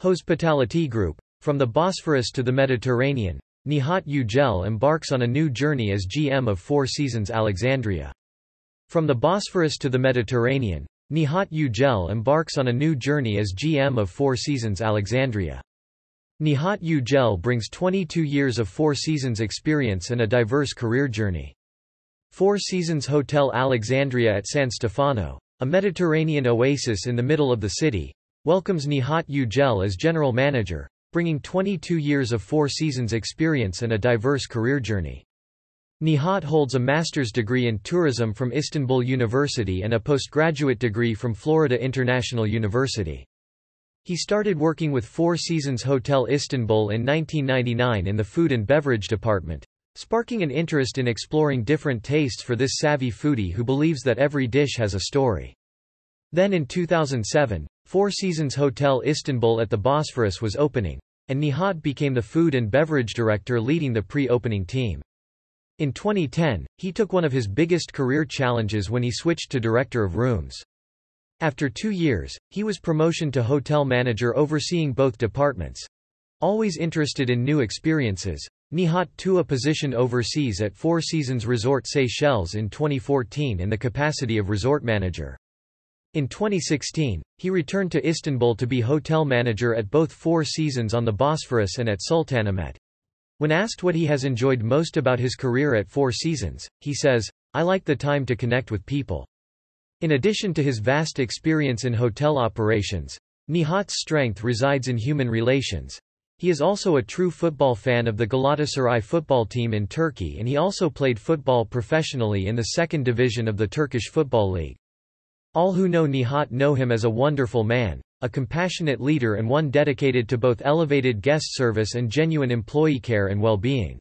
Hospitality Group. From the Bosphorus to the Mediterranean, Nihat Yücel embarks on a new journey as GM of Four Seasons Alexandria. From the Bosphorus to the Mediterranean, Nihat Yücel embarks on a new journey as GM of Four Seasons Alexandria. Nihat Yücel brings 22 years of Four Seasons experience and a diverse career journey. Four Seasons Hotel Alexandria at San Stefano, a Mediterranean oasis in the middle of the city, welcomes Nihat Yücel as general manager, bringing 22 years of Four Seasons experience and a diverse career journey. Nihat holds a master's degree in tourism from Istanbul University and a postgraduate degree from Florida International University. He started working with Four Seasons Hotel Istanbul in 1999 in the food and beverage department, sparking an interest in exploring different tastes for this savvy foodie who believes that every dish has a story. Then in 2007, Four Seasons Hotel Istanbul at the Bosphorus was opening, and Nihat became the food and beverage director leading the pre-opening team. In 2010, he took one of his biggest career challenges when he switched to director of rooms. After two years, he was promotion to hotel manager overseeing both departments. Always interested in new experiences, Nihat took a position overseas at Four Seasons Resort Seychelles in 2014 in the capacity of resort manager. In 2016, he returned to Istanbul to be hotel manager at both Four Seasons on the Bosphorus and at Sultanahmet. When asked what he has enjoyed most about his career at Four Seasons, he says, I like the time to connect with people. In addition to his vast experience in hotel operations, Nihat's strength resides in human relations. He is also a true football fan of the Galatasaray football team in Turkey and he also played football professionally in the second division of the Turkish Football League. All who know Nihat know him as a wonderful man, a compassionate leader and one dedicated to both elevated guest service and genuine employee care and well-being.